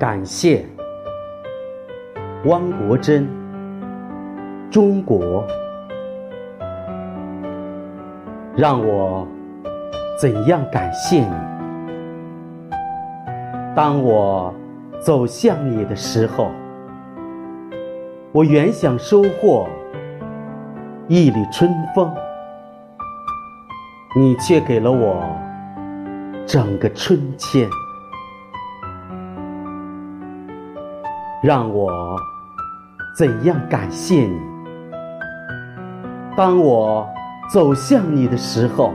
感谢汪国真，中国，让我怎样感谢你？当我走向你的时候，我原想收获一缕春风，你却给了我整个春天。让我怎样感谢你？当我走向你的时候，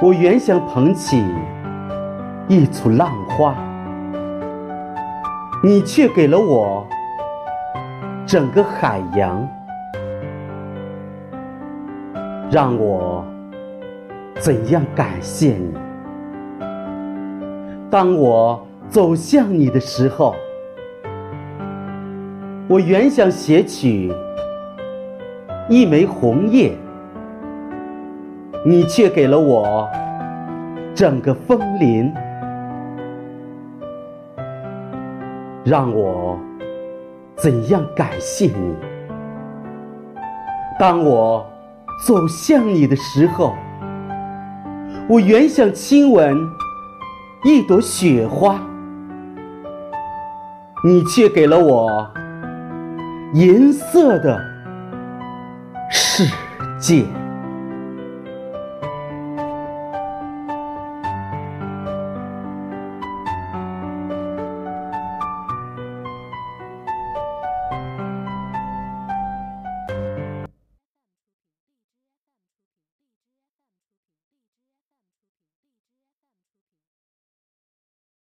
我原想捧起一簇浪花，你却给了我整个海洋。让我怎样感谢你？当我。走向你的时候，我原想写取一枚红叶，你却给了我整个枫林，让我怎样感谢你？当我走向你的时候，我原想亲吻一朵雪花。你却给了我银色的世界。